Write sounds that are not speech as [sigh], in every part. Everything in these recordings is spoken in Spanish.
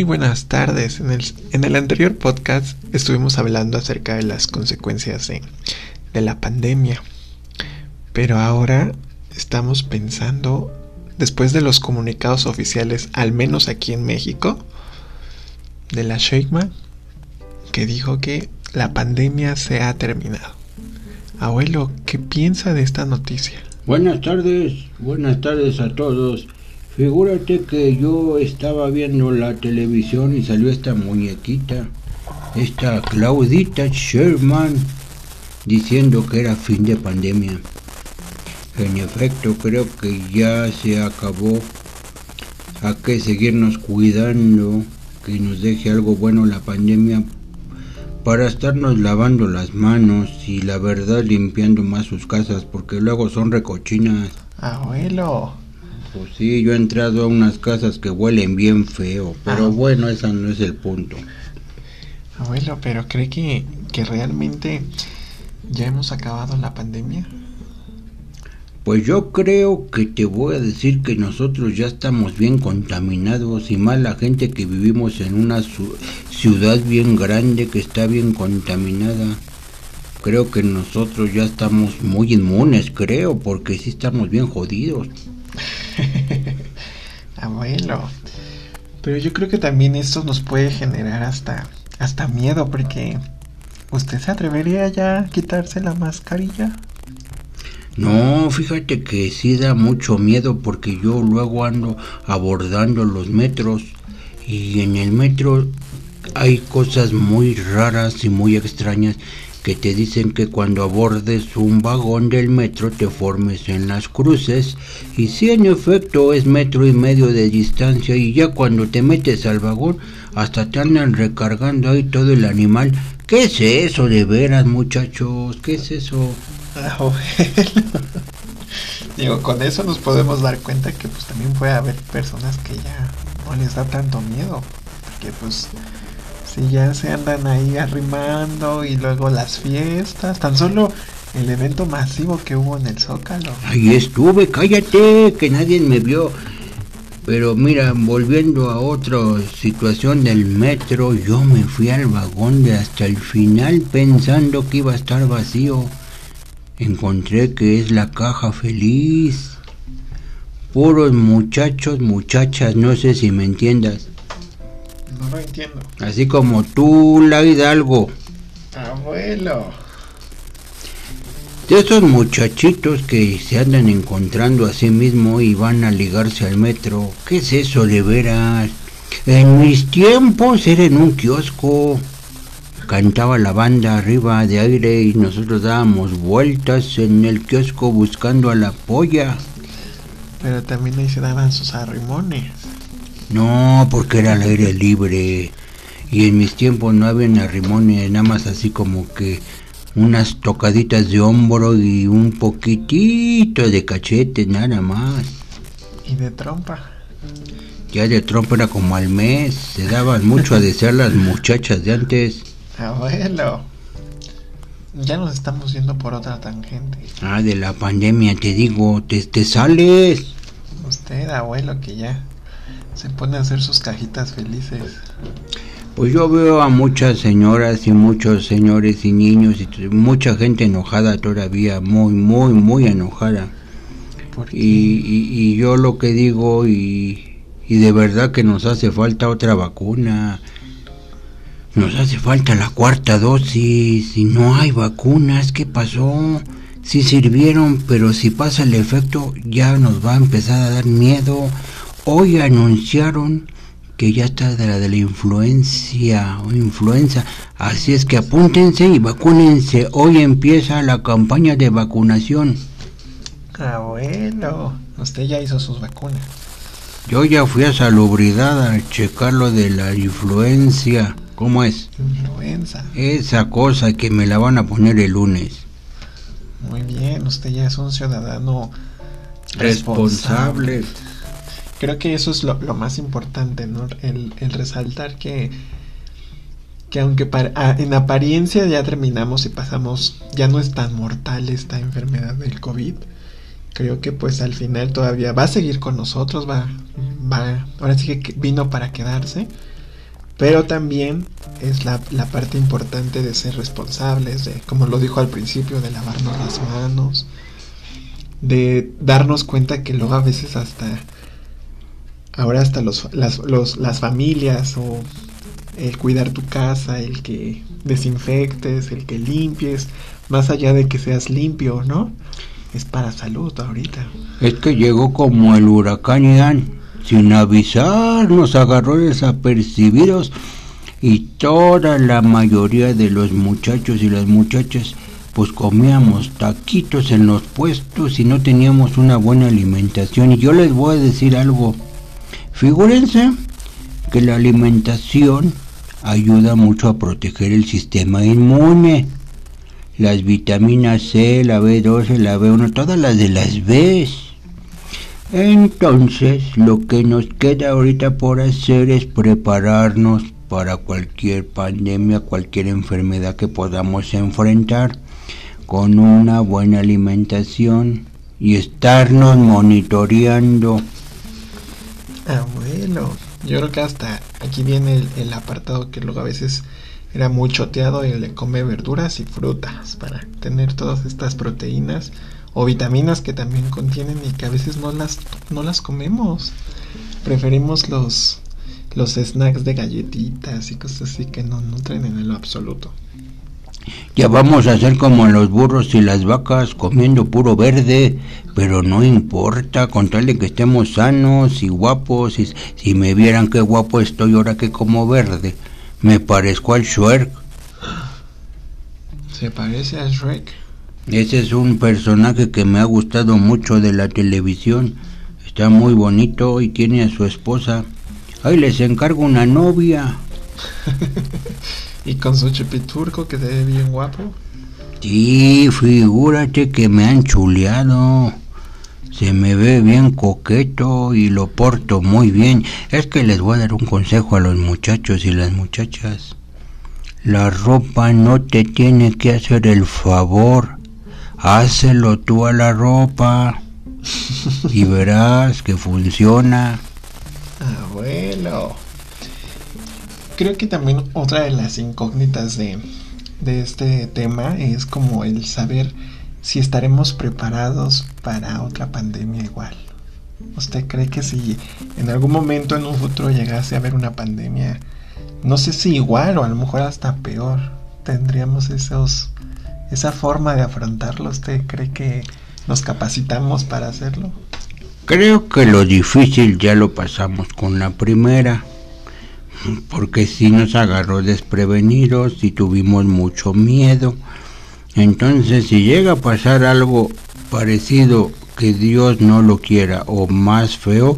Muy buenas tardes. En el, en el anterior podcast estuvimos hablando acerca de las consecuencias de, de la pandemia. Pero ahora estamos pensando, después de los comunicados oficiales, al menos aquí en México, de la Sheikma, que dijo que la pandemia se ha terminado. Abuelo, ¿qué piensa de esta noticia? Buenas tardes, buenas tardes a todos. Figúrate que yo estaba viendo la televisión y salió esta muñequita, esta Claudita Sherman, diciendo que era fin de pandemia. En efecto, creo que ya se acabó. Hay que seguirnos cuidando, que nos deje algo bueno la pandemia para estarnos lavando las manos y la verdad limpiando más sus casas porque luego son recochinas. Abuelo. Pues sí, yo he entrado a unas casas que huelen bien feo, pero Ah. bueno, ese no es el punto. Abuelo, pero ¿cree que, que realmente ya hemos acabado la pandemia? Pues yo creo que te voy a decir que nosotros ya estamos bien contaminados y más la gente que vivimos en una ciudad bien grande que está bien contaminada. Creo que nosotros ya estamos muy inmunes, creo, porque sí estamos bien jodidos. Pero yo creo que también esto nos puede generar hasta, hasta miedo porque ¿usted se atrevería ya a quitarse la mascarilla? No, fíjate que sí da mucho miedo porque yo luego ando abordando los metros y en el metro hay cosas muy raras y muy extrañas que te dicen que cuando abordes un vagón del metro te formes en las cruces y si en efecto es metro y medio de distancia y ya cuando te metes al vagón hasta te andan recargando ahí todo el animal. ¿Qué es eso de veras muchachos? ¿Qué es eso? [laughs] Abuelo. Digo, con eso nos podemos dar cuenta que pues también puede haber personas que ya no les da tanto miedo. Porque pues si ya se andan ahí arrimando y luego las fiestas, tan solo el evento masivo que hubo en el Zócalo. Ahí estuve, cállate, que nadie me vio. Pero mira, volviendo a otra situación del metro, yo me fui al vagón de hasta el final pensando que iba a estar vacío. Encontré que es la caja feliz. Puros muchachos, muchachas, no sé si me entiendas. No lo entiendo. Así como tú, la Hidalgo. Abuelo. De esos muchachitos que se andan encontrando a sí mismo y van a ligarse al metro. ¿Qué es eso de veras? En mis tiempos era en un kiosco. Cantaba la banda arriba de aire y nosotros dábamos vueltas en el kiosco buscando a la polla. Pero también ahí se daban sus arrimones. No, porque era al aire libre. Y en mis tiempos no había arrimones, nada más así como que unas tocaditas de hombro y un poquitito de cachete, nada más. Y de trompa. Ya de trompa era como al mes, se daban mucho a desear las muchachas de antes. Abuelo. Ya nos estamos yendo por otra tangente. Ah, de la pandemia, te digo, te, te sales. Usted, abuelo, que ya se pone a hacer sus cajitas felices. Pues yo veo a muchas señoras y muchos señores y niños y mucha gente enojada todavía, muy, muy, muy enojada. Porque Y, y, y yo lo que digo, y, y de verdad que nos hace falta otra vacuna. Nos hace falta la cuarta dosis y no hay vacunas. ¿Qué pasó? Sí sirvieron, pero si pasa el efecto ya nos va a empezar a dar miedo. Hoy anunciaron que ya está de la de la influencia o influenza. Así es que apúntense y vacúnense. Hoy empieza la campaña de vacunación. Abuelo, usted ya hizo sus vacunas. Yo ya fui a salubridad a checar lo de la influencia. ¿Cómo es? Influenza. Esa cosa que me la van a poner el lunes. Muy bien, usted ya es un ciudadano Responsable. Creo que eso es lo, más importante, ¿no? El, el resaltar que, que aunque en apariencia ya terminamos y pasamos, ya no es tan mortal esta enfermedad del COVID, creo que pues al final todavía va a seguir con nosotros, va, va, ahora sí que vino para quedarse Pero también es la, la, parte importante de ser responsables, de, como lo dijo al principio, de lavarnos las manos, de darnos cuenta que luego a veces hasta, ahora hasta los, las, las familias o el cuidar tu casa, el que desinfectes, el que limpies, más allá de que seas limpio, ¿no? Es para salud ahorita. Es que llegó como el huracán Ian, sin avisar, nos agarró desapercibidos y toda la mayoría de los muchachos y las muchachas pues comíamos taquitos en los puestos y no teníamos una buena alimentación. Y yo les voy a decir algo. Figúrense que la alimentación ayuda mucho a proteger el sistema inmune. Las vitaminas C, la B12, la B1, todas las de las B. Entonces, lo que nos queda ahorita por hacer es prepararnos para cualquier pandemia, cualquier enfermedad que podamos enfrentar con una buena alimentación y estarnos monitoreando. Bueno. Yo creo que hasta aquí viene el, apartado que luego a veces era muy choteado y le come verduras y frutas para tener todas estas proteínas o vitaminas que también contienen y que a veces no las, no las comemos. Preferimos los, los snacks de galletitas y cosas así que no, traen en lo absoluto. Ya vamos a ser como los burros y las vacas comiendo puro verde, pero no importa, con tal de que estemos sanos y guapos, y si me vieran qué guapo estoy ahora que como verde, me parezco al Shrek. ¿Se parece a Shrek? Ese es un personaje que me ha gustado mucho de la televisión. Está muy bonito y tiene a su esposa. Ahí les encargo una novia. [laughs] Y con su chipiturco que se ve bien guapo. Sí, figúrate que me han chuleado. Se me ve bien coqueto y lo porto muy bien. Es que les voy a dar un consejo a los muchachos y las muchachas. La ropa no te tiene que hacer el favor. Hácelo tú a la ropa. y verás que funciona. Abuelo creo que también otra de las incógnitas de, este tema es como el saber si estaremos preparados para otra pandemia igual. ¿Usted cree que si en algún momento en un futuro llegase a haber una pandemia, no sé si igual o a lo mejor hasta peor, tendríamos esos esa forma de afrontarlo? ¿Usted cree que nos capacitamos para hacerlo? Creo que lo difícil ya lo pasamos con la primera porque si nos agarró desprevenidos y tuvimos mucho miedo. Entonces, si llega a pasar algo parecido que Dios no lo quiera o más feo,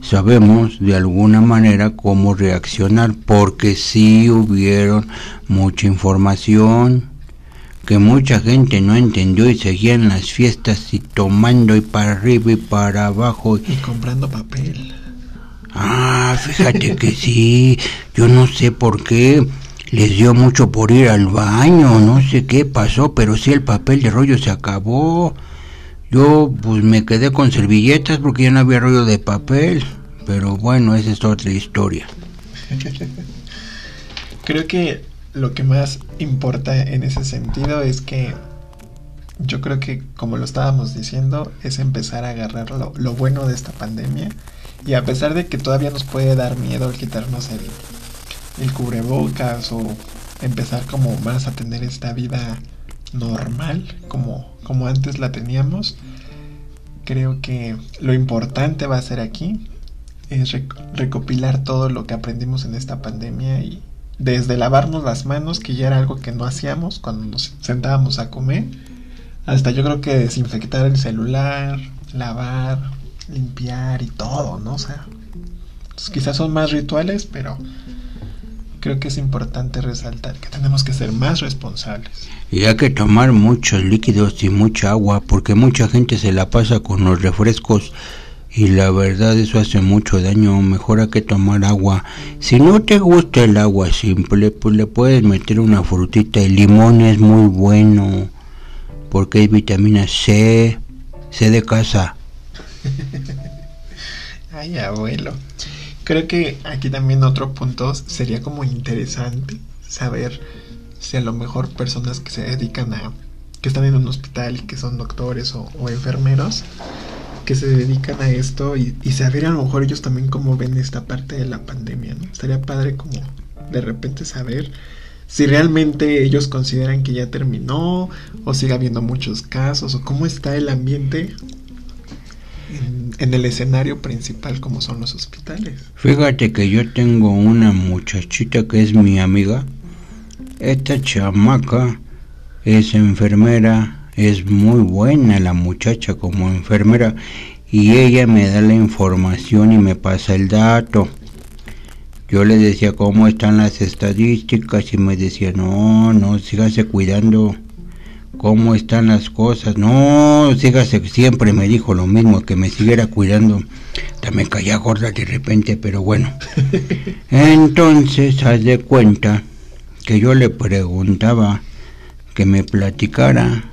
sabemos de alguna manera cómo reaccionar, porque si hubieron mucha información que mucha gente no entendió y seguían las fiestas y tomando y para arriba y para abajo y comprando papel. Ah, fíjate que sí, yo no sé por qué les dio mucho por ir al baño, no sé qué pasó, pero sí el papel de rollo se acabó. Yo pues me quedé con servilletas porque ya no había rollo de papel, pero bueno, esa es otra historia. [laughs] Creo que lo que más importa en ese sentido es que yo creo que, como lo estábamos diciendo, es empezar a agarrar lo, lo bueno de esta pandemia y a pesar de que todavía nos puede dar miedo el quitarnos el, el cubrebocas o empezar como más a tener esta vida normal como, como antes la teníamos, creo que lo importante va a ser aquí es recopilar todo lo que aprendimos en esta pandemia y desde lavarnos las manos, que ya era algo que no hacíamos cuando nos sentábamos a comer, hasta yo creo que desinfectar el celular, lavar, limpiar y todo, ¿no? O sea, quizás son más rituales, pero creo que es importante resaltar que tenemos que ser más responsables. Y hay que tomar muchos líquidos y mucha agua, porque mucha gente se la pasa con los refrescos y la verdad eso hace mucho daño. Mejor hay que tomar agua. Si no te gusta el agua simple, pues le puedes meter una frutita. El limón es muy bueno, porque hay vitamina C, C de casa. [laughs] Ay, abuelo. creo que aquí también otro punto sería como interesante saber si a lo mejor personas que se dedican a, que están en un hospital y que son doctores o, enfermeros, que se dedican a esto y, saber a lo mejor ellos también cómo ven esta parte de la pandemia, ¿no? Estaría padre como de repente saber si realmente ellos consideran que ya terminó o sigue habiendo muchos casos o cómo está el ambiente en, el escenario principal como son los hospitales. Fíjate que yo tengo una muchachita que es mi amiga. Esta chamaca es enfermera, es muy buena la muchacha como enfermera y ella me da la información y me pasa el dato. Yo le decía cómo están las estadísticas y me decía, no, no, sígase cuidando cómo están las cosas. No, sígase, siempre me dijo lo mismo, que me siguiera cuidando. me caía gorda de repente, pero bueno. [laughs] Entonces, haz de cuenta que yo le preguntaba que me platicara,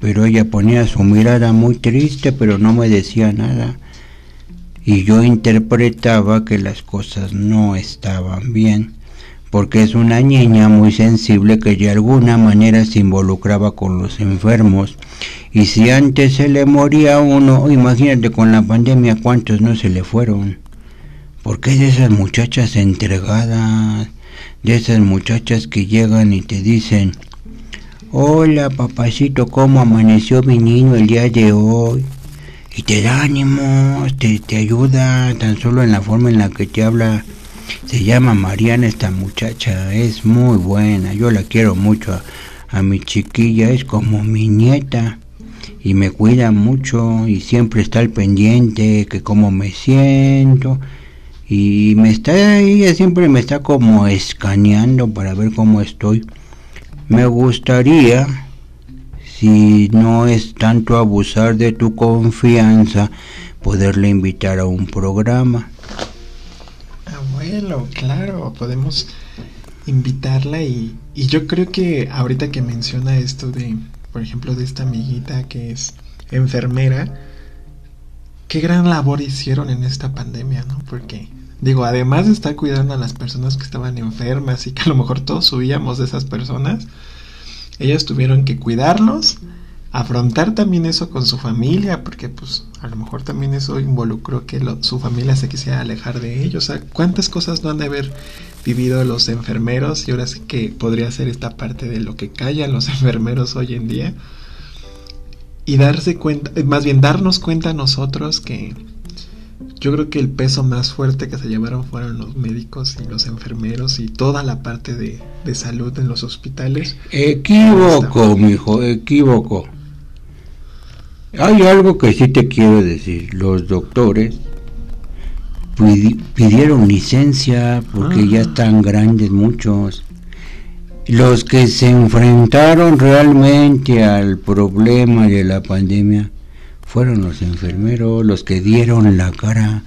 pero ella ponía su mirada muy triste, pero no me decía nada. Y yo interpretaba que las cosas no estaban bien porque es una niña muy sensible que de alguna manera se involucraba con los enfermos. Y si antes se le moría uno, imagínate con la pandemia cuántos no se le fueron. Porque es de esas muchachas entregadas, de esas muchachas que llegan y te dicen, hola papacito, ¿cómo amaneció mi niño el día de hoy? Y te da ánimo, te, te ayuda tan solo en la forma en la que te habla se llama Mariana esta muchacha, es muy buena, yo la quiero mucho a, mi chiquilla, es como mi nieta. Y me cuida mucho y siempre está al pendiente que cómo me siento. Y me está ella siempre me está como escaneando para ver cómo estoy. Me gustaría si no es tanto abusar de tu confianza poderle invitar a un programa claro, podemos invitarla y, y yo creo que ahorita que menciona esto de, por ejemplo, de esta amiguita que es enfermera, qué gran labor hicieron en esta pandemia, ¿no? Porque, digo, además de estar cuidando a las personas que estaban enfermas y que a lo mejor todos subíamos de esas personas, ellas tuvieron que cuidarlos, afrontar también eso con su familia, porque pues a lo mejor también eso involucró que su familia se quisiera alejar de ellos. O sea, ¿cuántas cosas no han de haber vivido los enfermeros? Y ahora sí que podría ser esta parte de lo que callan los [laughs] enfermeros hoy en día. Y darse cuenta, eh, más bien darnos cuenta nosotros que yo creo que el peso más fuerte que se llevaron fueron los médicos y los enfermeros y toda la parte de, de salud en los hospitales. Equívoco, mijo, equívoco. Hay algo que sí te quiero decir. Los doctores pidieron licencia porque ya ah. están grandes muchos. Los que se enfrentaron realmente al problema de la pandemia fueron los enfermeros, los que dieron la cara.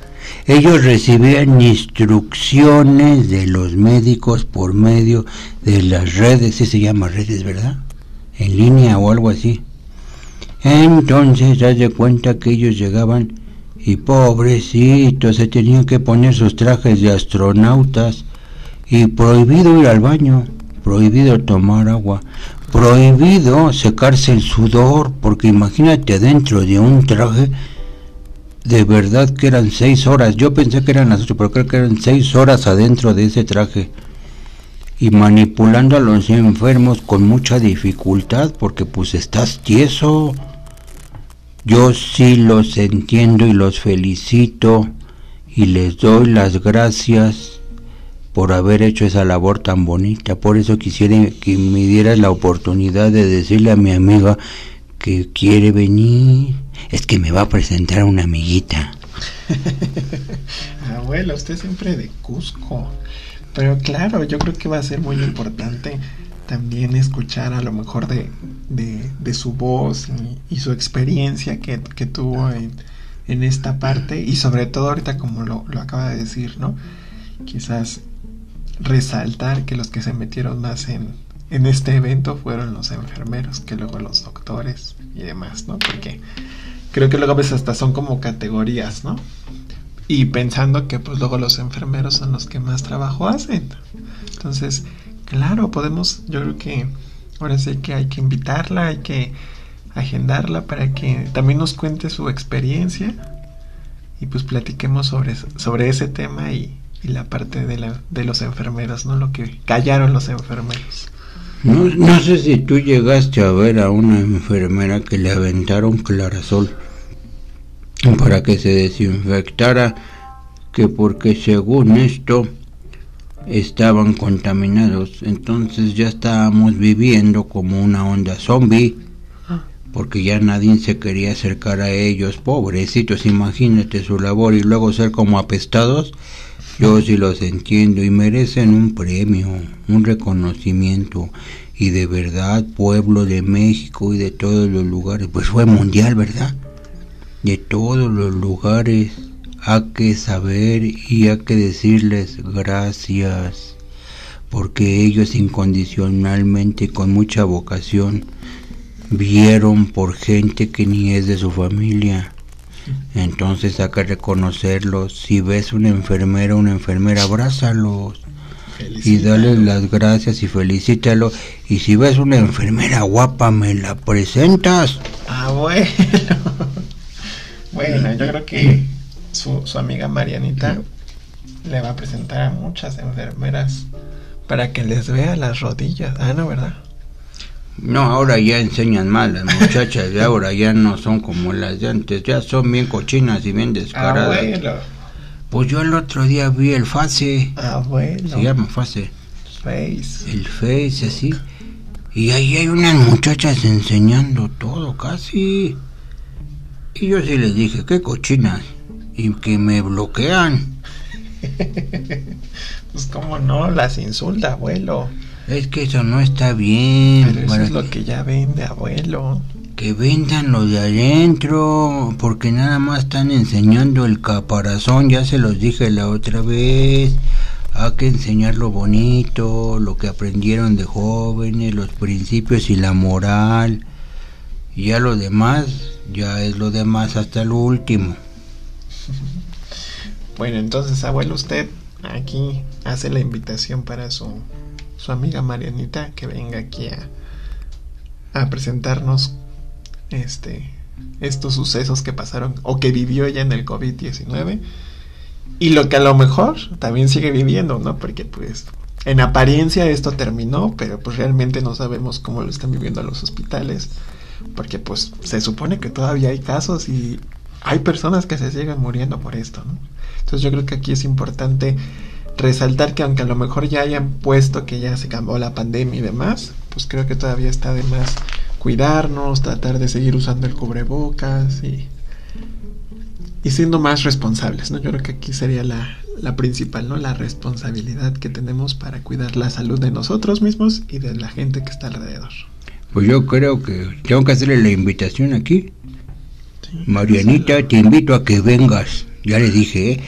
Ellos recibían instrucciones de los médicos por medio de las redes, sí se llama redes, ¿verdad? En línea o algo así. Entonces ya de cuenta que ellos llegaban y pobrecitos se tenían que poner sus trajes de astronautas y prohibido ir al baño, prohibido tomar agua, prohibido secarse el sudor, porque imagínate dentro de un traje, de verdad que eran seis horas, yo pensé que eran las ocho, pero creo que eran seis horas adentro de ese traje y manipulando a los enfermos con mucha dificultad porque pues estás tieso yo sí los entiendo y los felicito y les doy las gracias por haber hecho esa labor tan bonita. Por eso quisiera que me dieras la oportunidad de decirle a mi amiga que quiere venir. Es que me va a presentar a una amiguita. [laughs] Abuela, usted siempre de Cusco. Pero claro, yo creo que va a ser muy importante también escuchar a lo mejor de, de, su voz y, su experiencia que, tuvo en, en, esta parte y sobre todo ahorita como lo, lo acaba de decir, ¿no? Quizás resaltar que los que se metieron más en, en este evento fueron los enfermeros, que luego los doctores y demás, ¿no? Porque creo que luego a veces hasta son como categorías, ¿no? y pensando que pues luego los enfermeros son los que más trabajo hacen. Entonces, claro, podemos, yo creo que ahora sí que hay que invitarla, hay que agendarla para que también nos cuente su experiencia y pues platiquemos sobre, sobre ese tema y, y la parte de, la, de los enfermeros, ¿no? Lo que callaron los enfermeros. No, no sé si tú llegaste a ver a una enfermera que le aventaron clarasol para que se desinfectara, que porque según esto estaban contaminados, entonces ya estábamos viviendo como una onda zombie, porque ya nadie se quería acercar a ellos, pobrecitos, imagínate su labor y luego ser como apestados, yo sí los entiendo y merecen un premio, un reconocimiento. Y de verdad pueblo de México y de todos los lugares, pues fue mundial, ¿verdad? de todos los lugares hay que saber y hay que decirles gracias, porque ellos incondicionalmente con mucha vocación vieron por gente que ni es de su familia. Entonces hay que reconocerlos. Si ves una enfermera o una enfermera, abrázalos y dale las gracias y felicítalo. Y si ves una enfermera guapa, me la presentas. Ah, bueno. [laughs] Bueno, yo creo que su, su amiga Marianita le va a presentar a muchas enfermeras para que les vea las rodillas. Ah, no, ¿verdad? No, ahora ya enseñan mal las muchachas de ahora, ya no son como las de antes, ya son bien cochinas y bien descaradas. Abuelo. Pues yo el otro día vi el Face, Abuelo. se llama Face, Face. el Face así, y ahí hay unas muchachas enseñando todo casi. Y yo sí les dije, qué cochinas, y que me bloquean. [laughs] Pues cómo no, las insulta, abuelo. Es que eso no está bien. Pero eso es lo que ya vende, abuelo. Que vendan lo de adentro, porque nada más están enseñando el caparazón, ya se los dije la otra vez. Hay que enseñar lo bonito, lo que aprendieron de jóvenes, los principios y la moral. Y ya lo demás, ya es lo demás hasta lo último. Bueno, entonces, abuelo, usted aquí hace la invitación para su, su amiga Marianita que venga aquí a, a presentarnos este estos sucesos que pasaron o que vivió ella en el COVID-19 y lo que a lo mejor también sigue viviendo, ¿no? Porque pues en apariencia esto terminó, pero pues realmente no sabemos cómo lo están viviendo los hospitales, porque pues se supone que todavía hay casos y hay personas que se siguen muriendo por esto, ¿no? Entonces yo creo que aquí es importante resaltar que aunque a lo mejor ya hayan puesto que ya se acabó la pandemia y demás, pues creo que todavía está de más cuidarnos, tratar de seguir usando el cubrebocas y, y siendo más responsables, ¿no? Yo creo que aquí sería la, la principal, ¿no? La responsabilidad que tenemos para cuidar la salud de nosotros mismos y de la gente que está alrededor. Pues yo creo que tengo que hacerle la invitación aquí. Marianita, te invito a que vengas. Ya le dije, ¿eh?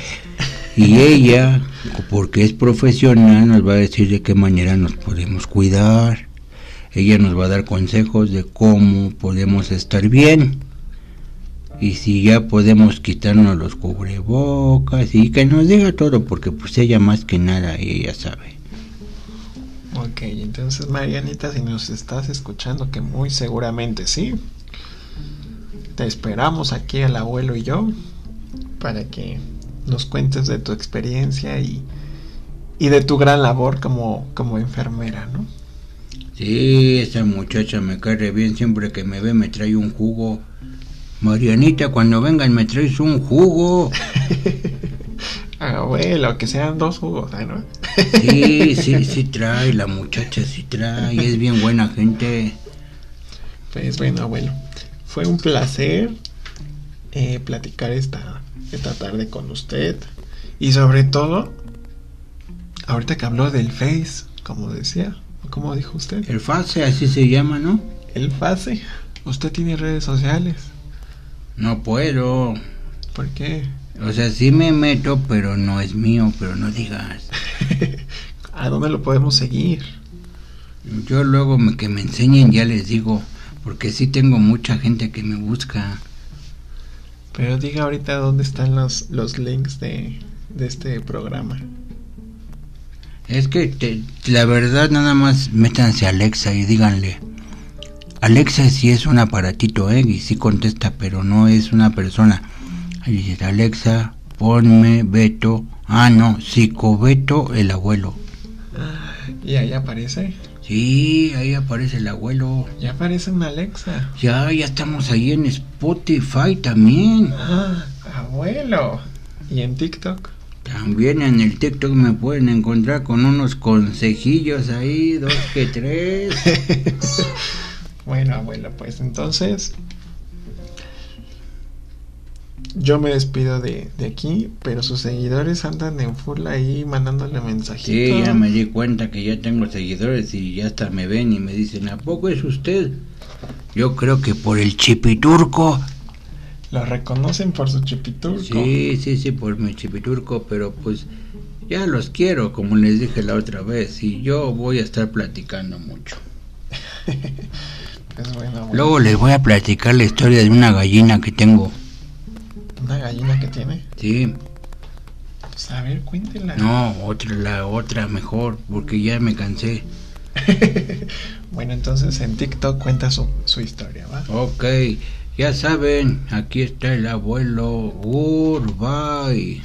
Y ella, porque es profesional, nos va a decir de qué manera nos podemos cuidar. Ella nos va a dar consejos de cómo podemos estar bien. Y si ya podemos quitarnos los cubrebocas y que nos diga todo, porque pues ella más que nada, ella sabe. Ok, entonces Marianita, si nos estás escuchando, que muy seguramente sí, te esperamos aquí el abuelo y yo para que nos cuentes de tu experiencia y, y de tu gran labor como, como enfermera, ¿no? Sí, esa muchacha me cae bien, siempre que me ve me trae un jugo. Marianita, cuando vengan me traes un jugo. [laughs] Abuelo, que sean dos jugos, ¿ah, ¿no? Sí, sí, sí trae, la muchacha sí trae, es bien buena gente. Pues bueno, abuelo, fue un placer eh, platicar esta, esta tarde con usted. Y sobre todo, ahorita que habló del Face, como decía, como dijo usted, El Face, así se llama, ¿no? el Face. Usted tiene redes sociales. No puedo. ¿Por qué? O sea, sí me meto, pero no es mío, pero no digas. [laughs] ¿A dónde lo podemos seguir? Yo luego me, que me enseñen ya les digo, porque sí tengo mucha gente que me busca. Pero diga ahorita dónde están los, los links de, de este programa. Es que te- la verdad nada más métanse a Alexa y díganle. Alexa sí es un aparatito, ¿eh? Y sí contesta, pero no es una persona. Ahí dice, Alexa, ponme Beto. Ah, no, Psicobeto el abuelo. Y ahí aparece. Sí, ahí aparece el abuelo. Ya aparece una Alexa. Ya, ya estamos ahí en Spotify también. Ah, abuelo. ¿Y en TikTok? También en el TikTok me pueden encontrar con unos consejillos ahí, dos que tres. [laughs] Bueno, abuelo, pues entonces yo me despido de, de aquí, pero sus seguidores andan en full ahí mandándole mensajitos. Sí, ya me di cuenta que ya tengo seguidores y ya hasta me ven y me dicen, ¿a poco es usted? Yo creo que por el chipiturco. Lo reconocen por su chipiturco. Sí, sí, sí, por mi chipiturco, pero pues ya los quiero, como les dije la otra vez, y yo voy a estar platicando mucho. [laughs] Pues bueno, abuelo. Luego les voy a platicar la historia de una gallina que tengo. Una gallina que tiene. Sí, Pues a ver, cuéntela. no, otra, la otra mejor, porque ya me cansé. [laughs] bueno, entonces en TikTok cuenta su, su historia, ¿va? Ok, ya saben, aquí está el abuelo. Goodbye.